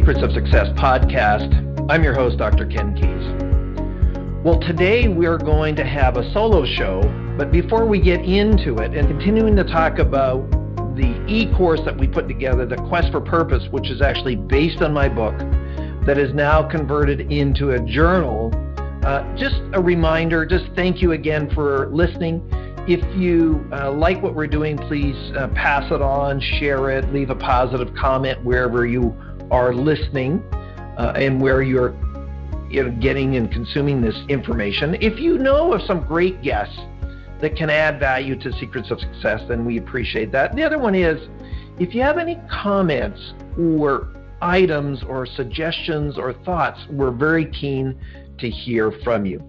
Secrets of Success podcast. I'm your host, Dr. Ken Keis. Well, today we're going to have a solo show, but before we get into it and continuing to talk about the e course that we put together, The Quest for Purpose, which is actually based on my book, that is now converted into a journal. Uh, just a reminder, just thank you again for listening. If you uh, like what we're doing, please uh, pass it on, share it, leave a positive comment wherever you are listening uh, and where you're you know, getting and consuming this information. If you know of some great guests that can add value to Secrets of Success, then we appreciate that. The other one is if you have any comments or items or suggestions or thoughts, we're very keen to hear from you.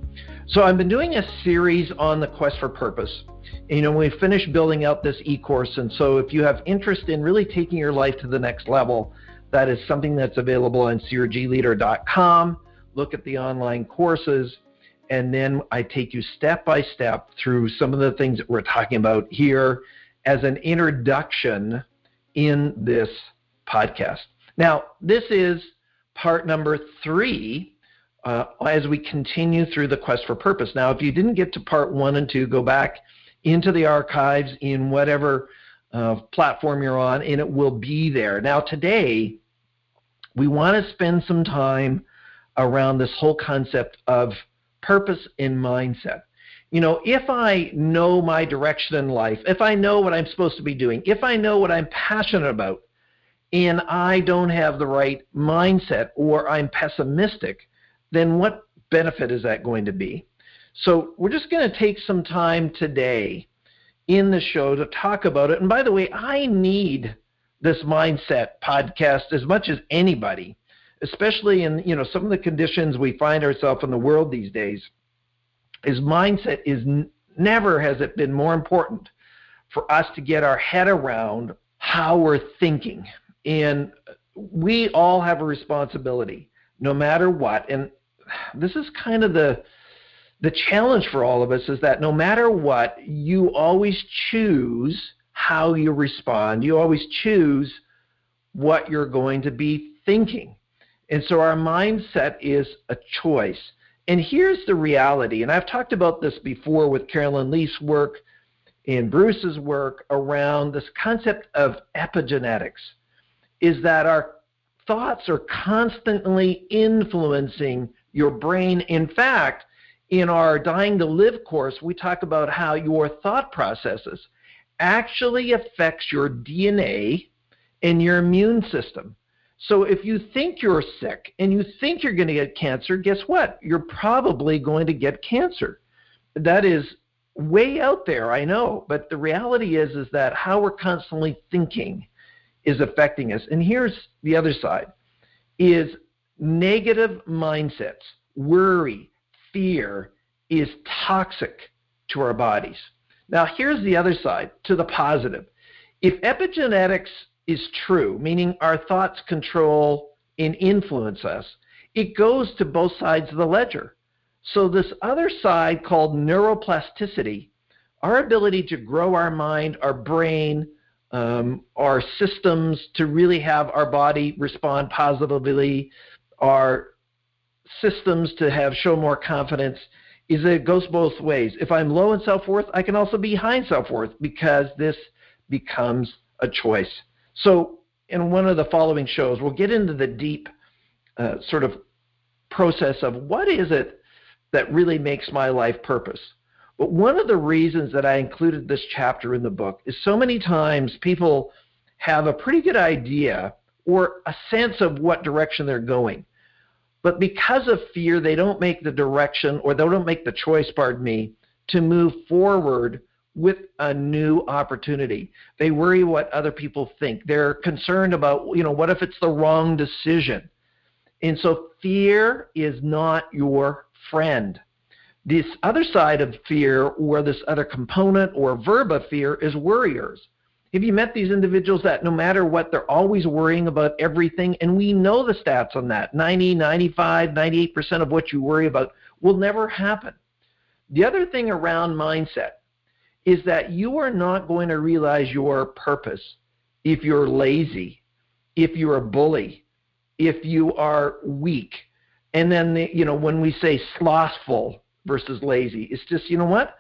So I've been doing a series on the quest for purpose. You know, we finished building out this e-course, and so if you have interest in really taking your life to the next level, that is something that's available on crgleader.com. Look at the online courses, and then I take you step by step through some of the things that we're talking about here as an introduction in this podcast. Now, this is part number three uh, as we continue through the quest for purpose. Now, if you didn't get to part one and two, go back into the archives in whatever uh, platform you're on, and it will be there. Now, today, we want to spend some time around this whole concept of purpose and mindset. You know, if I know my direction in life, if I know what I'm supposed to be doing, if I know what I'm passionate about, and I don't have the right mindset or I'm pessimistic, then what benefit is that going to be? So, we're just going to take some time today in the show to talk about it. And by the way, I need this mindset podcast as much as anybody, especially in you know some of the conditions we find ourselves in the world these days. Is mindset is never has it been more important for us to get our head around how we're thinking, and we all have a responsibility, no matter what. And this is kind of the the challenge for all of us is that no matter what, you always choose how you respond. You always choose what you're going to be thinking. And so our mindset is a choice. And here's the reality, and I've talked about this before with Caroline Leaf's work and Bruce's work around this concept of epigenetics, is that our thoughts are constantly influencing your brain. In fact, in our Dying to Live course, we talk about how your thought processes actually affects your DNA and your immune system. So if you think you're sick and you think you're going to get cancer, guess what? You're probably going to get cancer. That is way out there, I know, but the reality is is that how we're constantly thinking is affecting us. And here's the other side is negative mindsets, worry, fear is toxic to our bodies. Now, here's the other side to the positive. If epigenetics is true, meaning our thoughts control and influence us, it goes to both sides of the ledger. So, this other side called neuroplasticity, our ability to grow our mind, our brain, um, our systems to really have our body respond positively, our systems to have show more confidence is that it goes both ways. If I'm low in self worth, I can also be high in self worth because this becomes a choice. So, in one of the following shows, we'll get into the deep uh, sort of process of what is it that really makes my life purpose. But one of the reasons that I included this chapter in the book is so many times people have a pretty good idea or a sense of what direction they're going. But because of fear, they don't make the direction or they don't make the choice, pardon me, to move forward with a new opportunity. They worry what other people think. They're concerned about, you know, what if it's the wrong decision? And so fear is not your friend. This other side of fear, or this other component or verb of fear, is worriers. Have you met these individuals that no matter what, they're always worrying about everything? And we know the stats on that 90, 95, 98% of what you worry about will never happen. The other thing around mindset is that you are not going to realize your purpose if you're lazy, if you're a bully, if you are weak. And then, the, you know, when we say slothful versus lazy, it's just, you know what?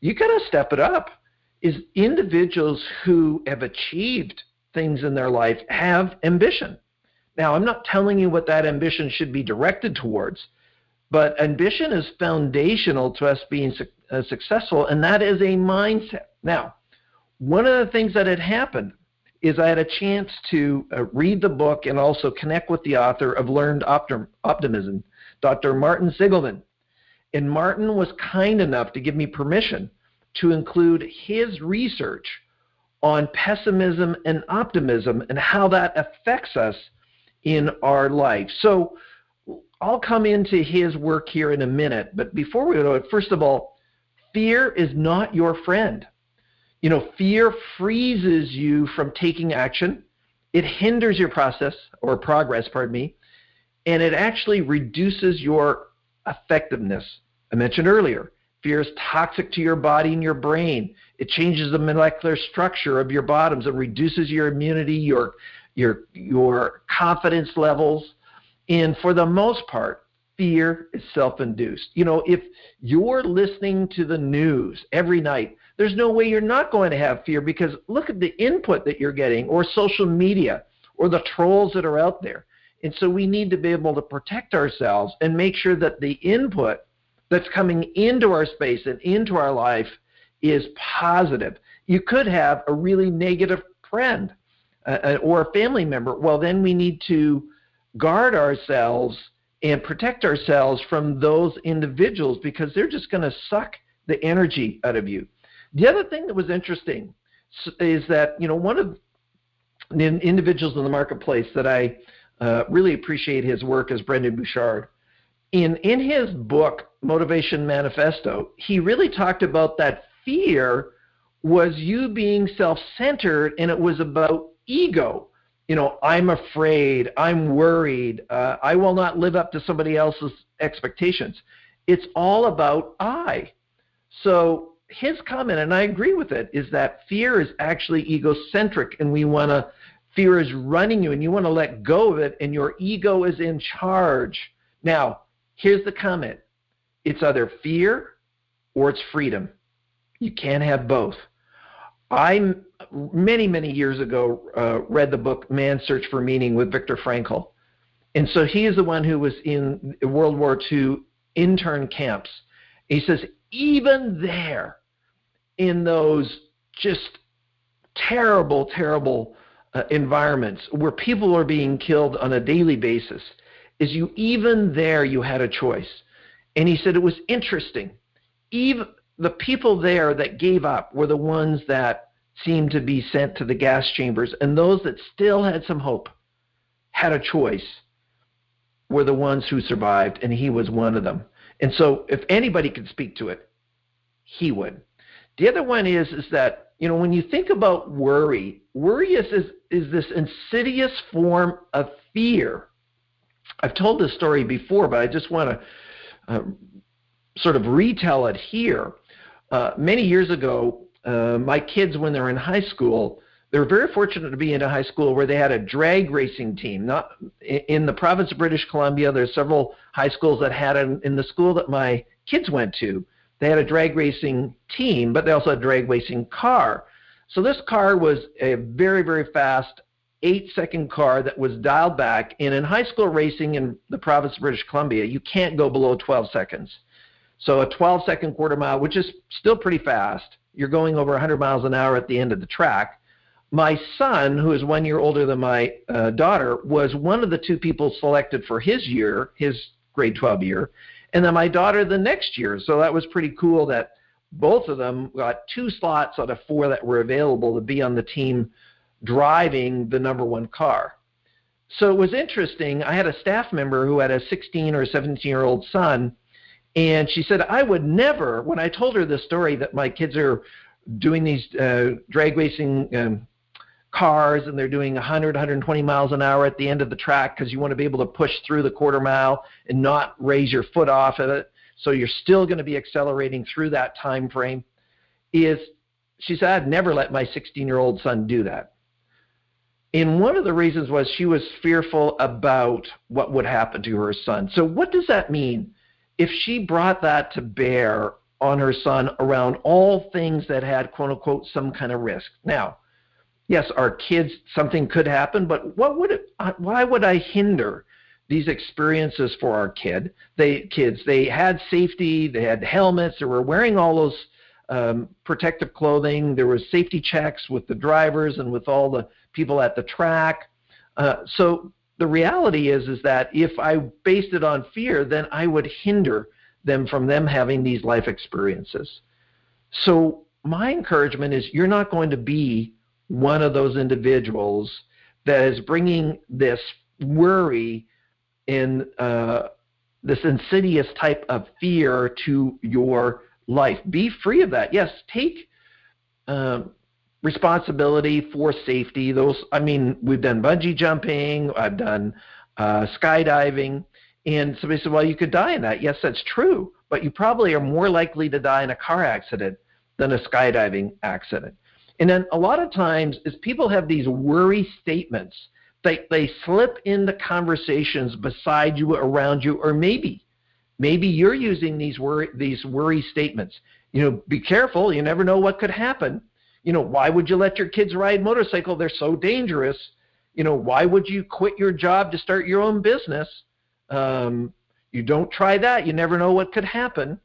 You got to step it up. Is individuals who have achieved things in their life have ambition. Now, I'm not telling you what that ambition should be directed towards, but ambition is foundational to us being su- uh, successful, and that is a mindset. Now, one of the things that had happened is I had a chance to uh, read the book and also connect with the author of Learned Optim- Optimism, Dr. Martin Seligman. And Martin was kind enough to give me permission to include his research on pessimism and optimism and how that affects us in our life. So I'll come into his work here in a minute, but before we go, it, first of all, fear is not your friend. You know, fear freezes you from taking action. It hinders your process or progress, pardon me, and it actually reduces your effectiveness. I mentioned earlier, fear is toxic to your body and your brain. It changes the molecular structure of your bottoms and reduces your immunity, your your your confidence levels. And for the most part, fear is self-induced. You know, if you're listening to the news every night, there's no way you're not going to have fear because look at the input that you're getting or social media or the trolls that are out there. And so we need to be able to protect ourselves and make sure that the input that's coming into our space and into our life is positive. You could have a really negative friend uh, uh or a family member. Well, then we need to guard ourselves and protect ourselves from those individuals because they're just going to suck the energy out of you. The other thing that was interesting is that, you know, one of the individuals in the marketplace that I uh, really appreciate his work is Brendon Burchard. In, in his book, Motivation Manifesto, he really talked about that fear was you being self centered and it was about ego. You know, I'm afraid, I'm worried, uh, I will not live up to somebody else's expectations. It's all about I. So his comment, and I agree with it, is that fear is actually egocentric, and we want to, fear is running you, and you want to let go of it, and your ego is in charge. Now, here's the comment it's either fear or it's freedom. You can't have both. I, many, many years ago, uh, read the book Man's Search for Meaning with Viktor Frankl. And so he is the one who was in World War II intern camps. He says even there, in those just terrible, terrible uh, environments where people are being killed on a daily basis, is you even there you had a choice. And he said it was interesting. Even the people there that gave up were the ones that seemed to be sent to the gas chambers, and those that still had some hope, had a choice, were the ones who survived, and he was one of them. And so, if anybody could speak to it, he would. The other one is is that you know when you think about worry, worry is is, is this insidious form of fear. I've told this story before, but I just want to uh, sort of retell it here. Uh, many years ago, uh, my kids, when they're in high school, they were very fortunate to be in a high school where they had a drag racing team. Not in the province of British Columbia, there's several high schools that had it. In the school that my kids went to, they had a drag racing team, but they also had a drag racing car. So this car was a very, very fast eight second car that was dialed back. And in high school racing in the province of British Columbia, you can't go below 12 seconds. So a 12 second quarter mile, which is still pretty fast, you're going over 100 miles an hour at the end of the track. My son, who is one year older than my uh, daughter, was one of the two people selected for his year, his grade 12 year, and then my daughter the next year. So that was pretty cool that both of them got two slots out of four that were available to be on the team driving the number one car. So it was interesting. I had a staff member who had a 16 or 17 year old son, and she said, I would never, when I told her the story that my kids are doing these uh, drag racing um, cars and they're doing 100, 120 miles an hour at the end of the track because you want to be able to push through the quarter mile and not raise your foot off of it. So you're still going to be accelerating through that time frame. Is she said, I'd never let my 16 year old son do that. And one of the reasons was she was fearful about what would happen to her son. So, what does that mean? If she brought that to bear on her son around all things that had, quote unquote, some kind of risk. Now, yes, our kids, something could happen, but what would it, uh, why would I hinder these experiences for our kid? They kids, they had safety, they had helmets, they were wearing all those um, protective clothing. There was safety checks with the drivers and with all the people at the track. Uh, so the reality is is that if I based it on fear, then I would hinder them from them having these life experiences. So my encouragement is you're not going to be one of those individuals that is bringing this worry and uh, this insidious type of fear to your life. Be free of that. Yes, take um, responsibility for safety. Those, I mean, we've done bungee jumping, I've done uh, skydiving, and somebody said, well, you could die in that. Yes, that's true, but you probably are more likely to die in a car accident than a skydiving accident. And then a lot of times, is people have these worry statements. They, they slip into conversations beside you, around you, or maybe Maybe you're using these worry, these worry statements. You know, be careful. You never know what could happen. You know, why would you let your kids ride motorcycle? They're so dangerous. You know, why would you quit your job to start your own business? Um, you don't try that. You never know what could happen.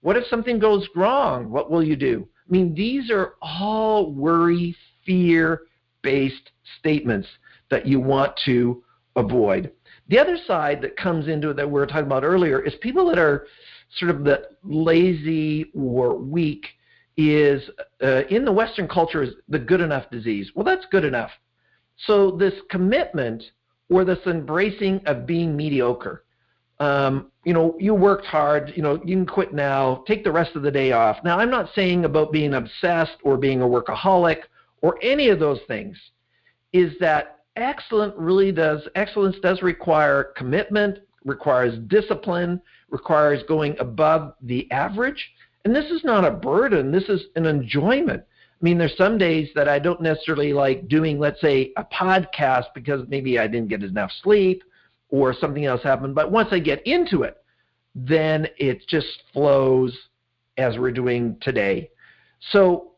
What if something goes wrong? What will you do? I mean, these are all worry, fear based statements that you want to avoid. The other side that comes into it that we were talking about earlier is people that are sort of the lazy or weak is uh, in the Western culture is the good enough disease. Well, that's good enough. So this commitment or this embracing of being mediocre. Um, you know, you worked hard. You know, you can quit now. Take the rest of the day off. Now, I'm not saying about being obsessed or being a workaholic or any of those things. Is that excellent really does excellence does require commitment requires discipline requires going above the average and this is not a burden. This is an enjoyment. I mean there's some days that i don't necessarily like doing let's say a podcast because maybe i didn't get enough sleep or something else happened. But once i get into it then it just flows as we're doing today. So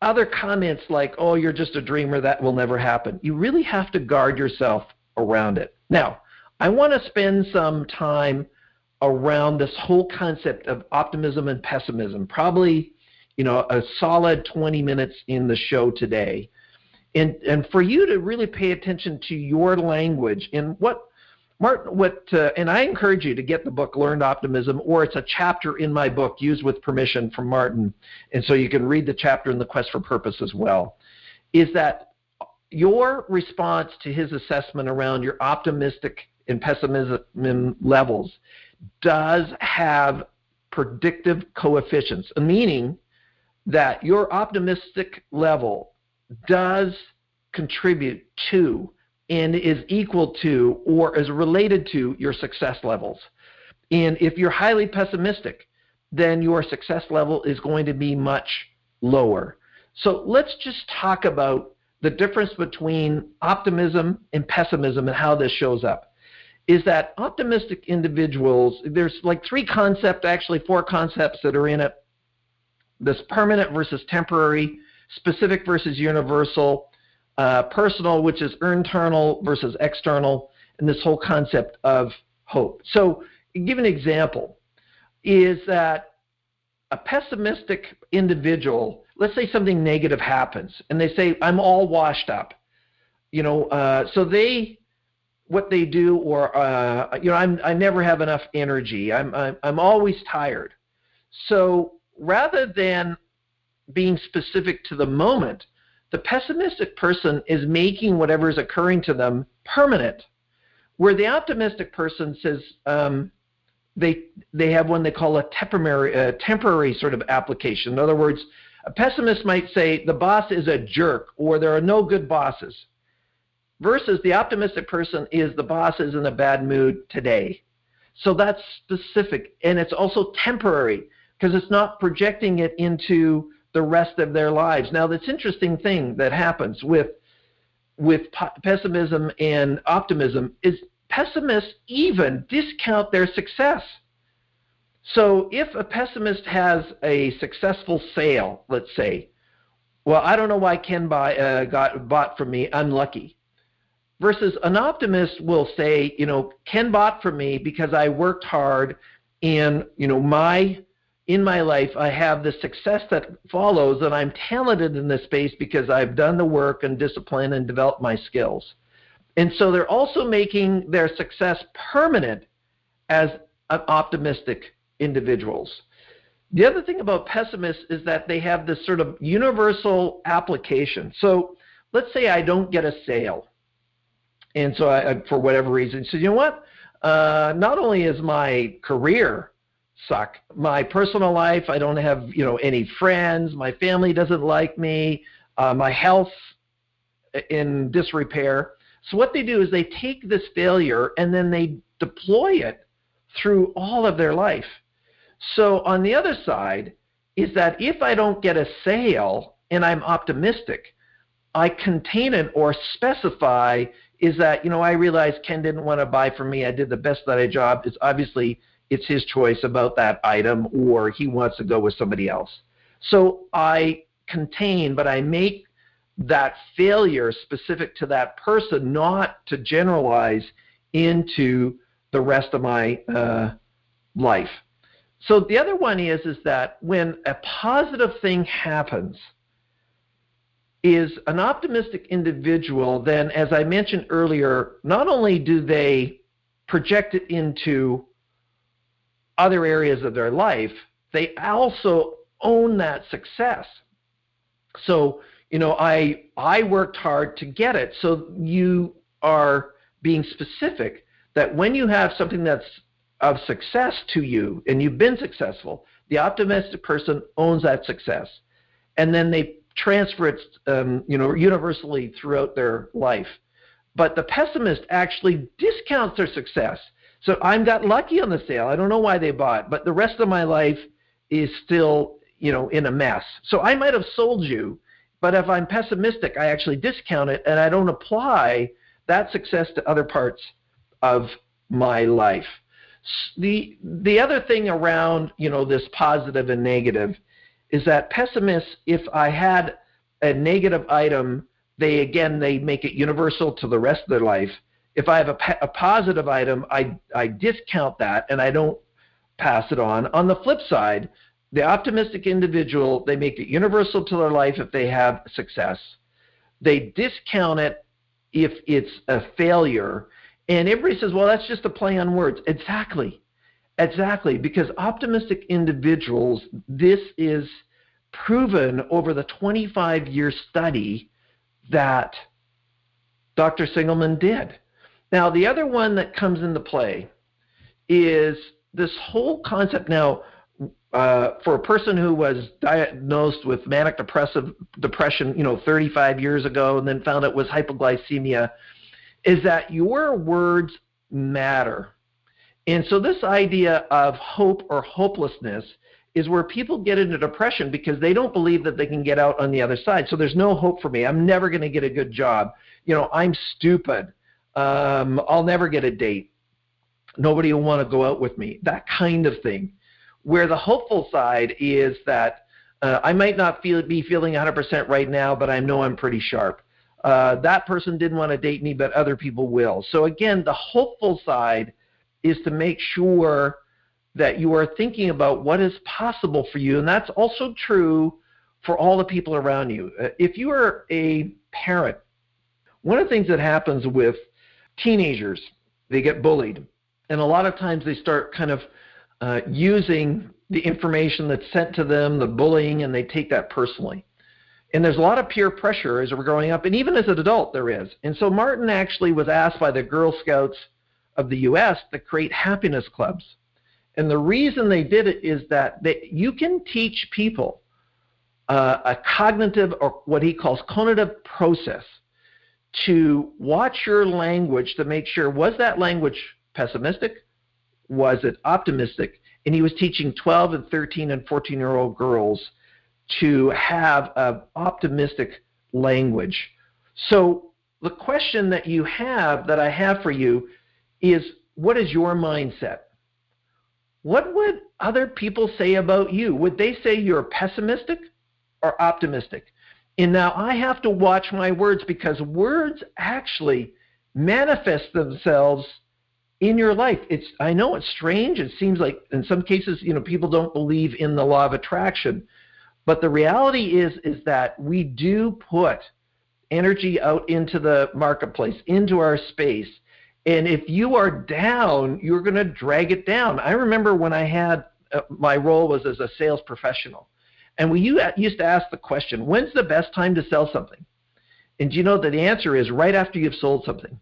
other comments like, oh, you're just a dreamer, that will never happen. You really have to guard yourself around it. Now, I want to spend some time around this whole concept of optimism and pessimism, probably, you know, a solid 20 minutes in the show today. And, and for you to really pay attention to your language and what Martin, what, uh, and I encourage you to get the book Learned Optimism, or it's a chapter in my book, used with permission from Martin, and so you can read the chapter in the Quest for Purpose as well. Is that your response to his assessment around your optimistic and pessimism levels does have predictive coefficients, meaning that your optimistic level does contribute to and is equal to or is related to your success levels. And if you're highly pessimistic, then your success level is going to be much lower. So let's just talk about the difference between optimism and pessimism and how this shows up. Is that optimistic individuals, there's like three concepts, actually four concepts that are in it. This permanent versus temporary, specific versus universal, uh, personal, which is internal versus external, and this whole concept of hope. So, give an example is that a pessimistic individual, let's say something negative happens, and they say, I'm all washed up. You know, uh, so they, what they do, or, uh, you know, I'm, I never have enough energy. I'm, I'm, I'm always tired. So rather than being specific to the moment, the pessimistic person is making whatever is occurring to them permanent, where the optimistic person says um, they they have one they call a temporary a temporary sort of application. In other words, a pessimist might say the boss is a jerk or there are no good bosses, versus the optimistic person is the boss is in a bad mood today. So that's specific, and it's also temporary because it's not projecting it into the rest of their lives. Now, this interesting thing that happens with with pessimism and optimism is pessimists even discount their success. So if a pessimist has a successful sale, let's say, well, I don't know why Ken buy, uh, got bought from me, unlucky. Versus an optimist will say, you know, Ken bought from me because I worked hard and, you know, my in my life I have the success that follows and I'm talented in this space because I've done the work and discipline and developed my skills. And so they're also making their success permanent as optimistic individuals. The other thing about pessimists is that they have this sort of universal application. So let's say I don't get a sale. And so I, for whatever reason, so you know what? Uh, not only is my career suck, my personal life, I don't have, you know, any friends, my family doesn't like me, uh, my health in disrepair. So what they do is they take this failure and then they deploy it through all of their life. So on the other side is that if I don't get a sale and I'm optimistic, I contain it or specify is that, you know, I realize Ken didn't want to buy from me. I did the best that I job. It's obviously it's his choice about that item or he wants to go with somebody else. So I contain, but I make that failure specific to that person, not to generalize into the rest of my uh, life. So the other one is is that when a positive thing happens, is an optimistic individual, then as I mentioned earlier, not only do they project it into other areas of their life, they also own that success. So, you know, I I worked hard to get it. So you are being specific that when you have something that's of success to you and you've been successful, the optimistic person owns that success. And then they transfer it um, you know, universally throughout their life. But the pessimist actually discounts their success. So I'm got lucky on the sale. I don't know why they bought, but the rest of my life is still, you know, in a mess. So I might have sold you, but if I'm pessimistic, I actually discount it and I don't apply that success to other parts of my life the the other thing around you know this positive and negative is that pessimists if i had a negative item they again they make it universal to the rest of their life if i have a, a positive item i i discount that and i don't pass it on on the flip side the optimistic individual they make it universal to their life if they have success they discount it if it's a failure and everybody says, well, that's just a play on words. Exactly. Exactly. Because optimistic individuals, this is proven over the 25 year study that Dr. Seligman did. Now, the other one that comes into play is this whole concept now. Uh, for a person who was diagnosed with manic depressive depression, you know, 35 years ago, and then found it was hypoglycemia, is that your words matter. And so, this idea of hope or hopelessness is where people get into depression because they don't believe that they can get out on the other side. So, there's no hope for me. I'm never going to get a good job. You know, I'm stupid. Um, I'll never get a date. Nobody will want to go out with me. That kind of thing. Where the hopeful side is that uh, I might not feel, be feeling 100% right now, but I know I'm pretty sharp. Uh, that person didn't want to date me, but other people will. So again, the hopeful side is to make sure that you are thinking about what is possible for you, and that's also true for all the people around you. Uh, if you are a parent, one of the things that happens with teenagers, they get bullied, and a lot of times they start kind of uh, using the information that's sent to them, the bullying, and they take that personally. And there's a lot of peer pressure as we're growing up, and even as an adult, there is. And so Martin actually was asked by the Girl Scouts of the U.S. to create happiness clubs. And the reason they did it is that they, you can teach people uh, a cognitive, or what he calls cognitive process, to watch your language to make sure was that language pessimistic? Was it optimistic? And he was teaching 12 and 13 and 14 year old girls to have an optimistic language. So the question that you have that I have for you is what is your mindset? What would other people say about you? Would they say you're pessimistic or optimistic? And now I have to watch my words because words actually manifest themselves in your life. It's I know it's strange. It seems like in some cases, you know, people don't believe in the law of attraction. But the reality is is that we do put energy out into the marketplace, into our space. And if you are down, you're going to drag it down. I remember when I had uh, my role was as a sales professional. And we used to ask the question, when's the best time to sell something? And you know that the answer is right after you've sold something.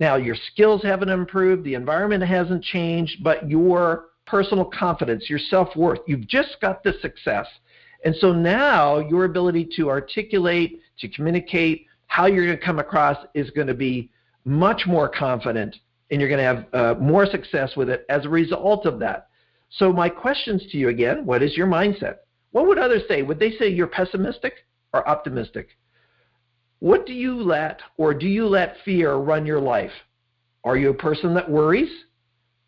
Now, your skills haven't improved, the environment hasn't changed, but your personal confidence, your self worth, you've just got the success. And so now your ability to articulate, to communicate how you're going to come across is going to be much more confident and you're going to have uh, more success with it as a result of that. So, my questions to you again what is your mindset? What would others say? Would they say you're pessimistic or optimistic? What do you let or do you let fear run your life? Are you a person that worries?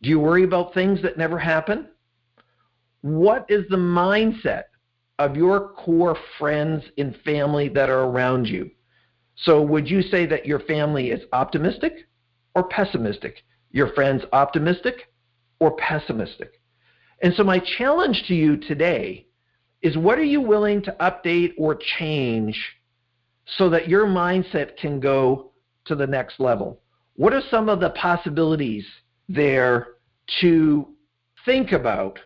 Do you worry about things that never happen? What is the mindset of your core friends and family that are around you? So, would you say that your family is optimistic or pessimistic? Your friends optimistic or pessimistic? And so, my challenge to you today is what are you willing to update or change so that your mindset can go to the next level? What are some of the possibilities there to think about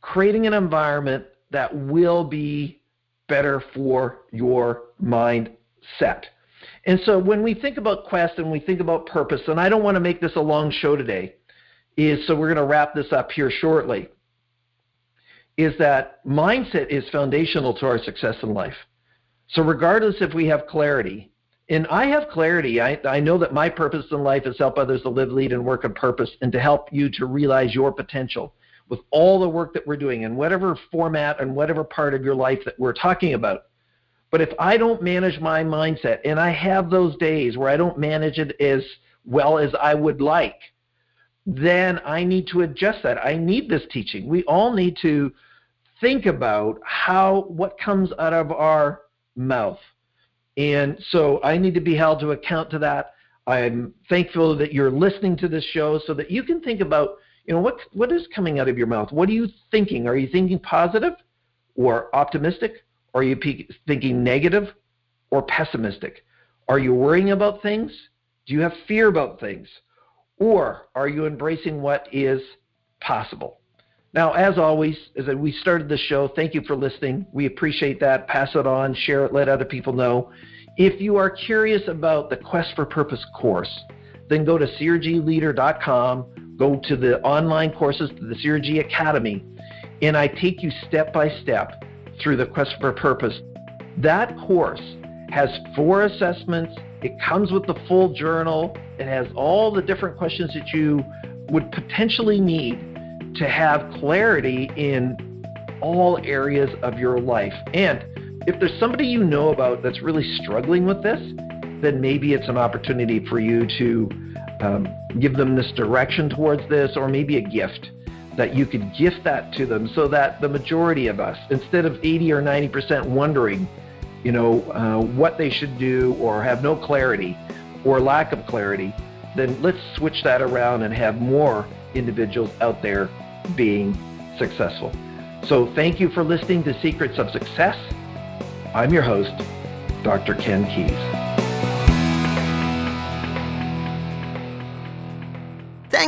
creating an environment that will be better for your mindset? And so when we think about quest and we think about purpose, and I don't want to make this a long show today, is so we're going to wrap this up here shortly is that mindset is foundational to our success in life. So, regardless if we have clarity, and I have clarity, I, I know that my purpose in life is help others to live, lead, and work on purpose, and to help you to realize your potential with all the work that we're doing in whatever format and whatever part of your life that we're talking about. But if I don't manage my mindset, and I have those days where I don't manage it as well as I would like, then I need to adjust that. I need this teaching. We all need to think about how what comes out of our mouth. And so I need to be held to account to that. I'm thankful that you're listening to this show so that you can think about, you know, what what is coming out of your mouth? What are you thinking? Are you thinking positive or optimistic? Are you thinking negative or pessimistic? Are you worrying about things? Do you have fear about things? Or are you embracing what is possible? Now, as always, as we started the show, thank you for listening. We appreciate that. Pass it on, share it, let other people know. If you are curious about the Quest for Purpose course, then go to crgleader.com, go to the online courses, the CRG Academy, and I take you step by step through the Quest for Purpose. That course has four assessments. It comes with the full journal. It has all the different questions that you would potentially need to have clarity in all areas of your life. And if there's somebody you know about that's really struggling with this, then maybe it's an opportunity for you to um, give them this direction towards this, or maybe a gift that you could gift that to them so that the majority of us, instead of 80 or 90% wondering, you know, uh, what they should do or have no clarity or lack of clarity, then let's switch that around and have more individuals out there being successful. So thank you for listening to Secrets of Success. I'm your host, Dr. Ken Keis.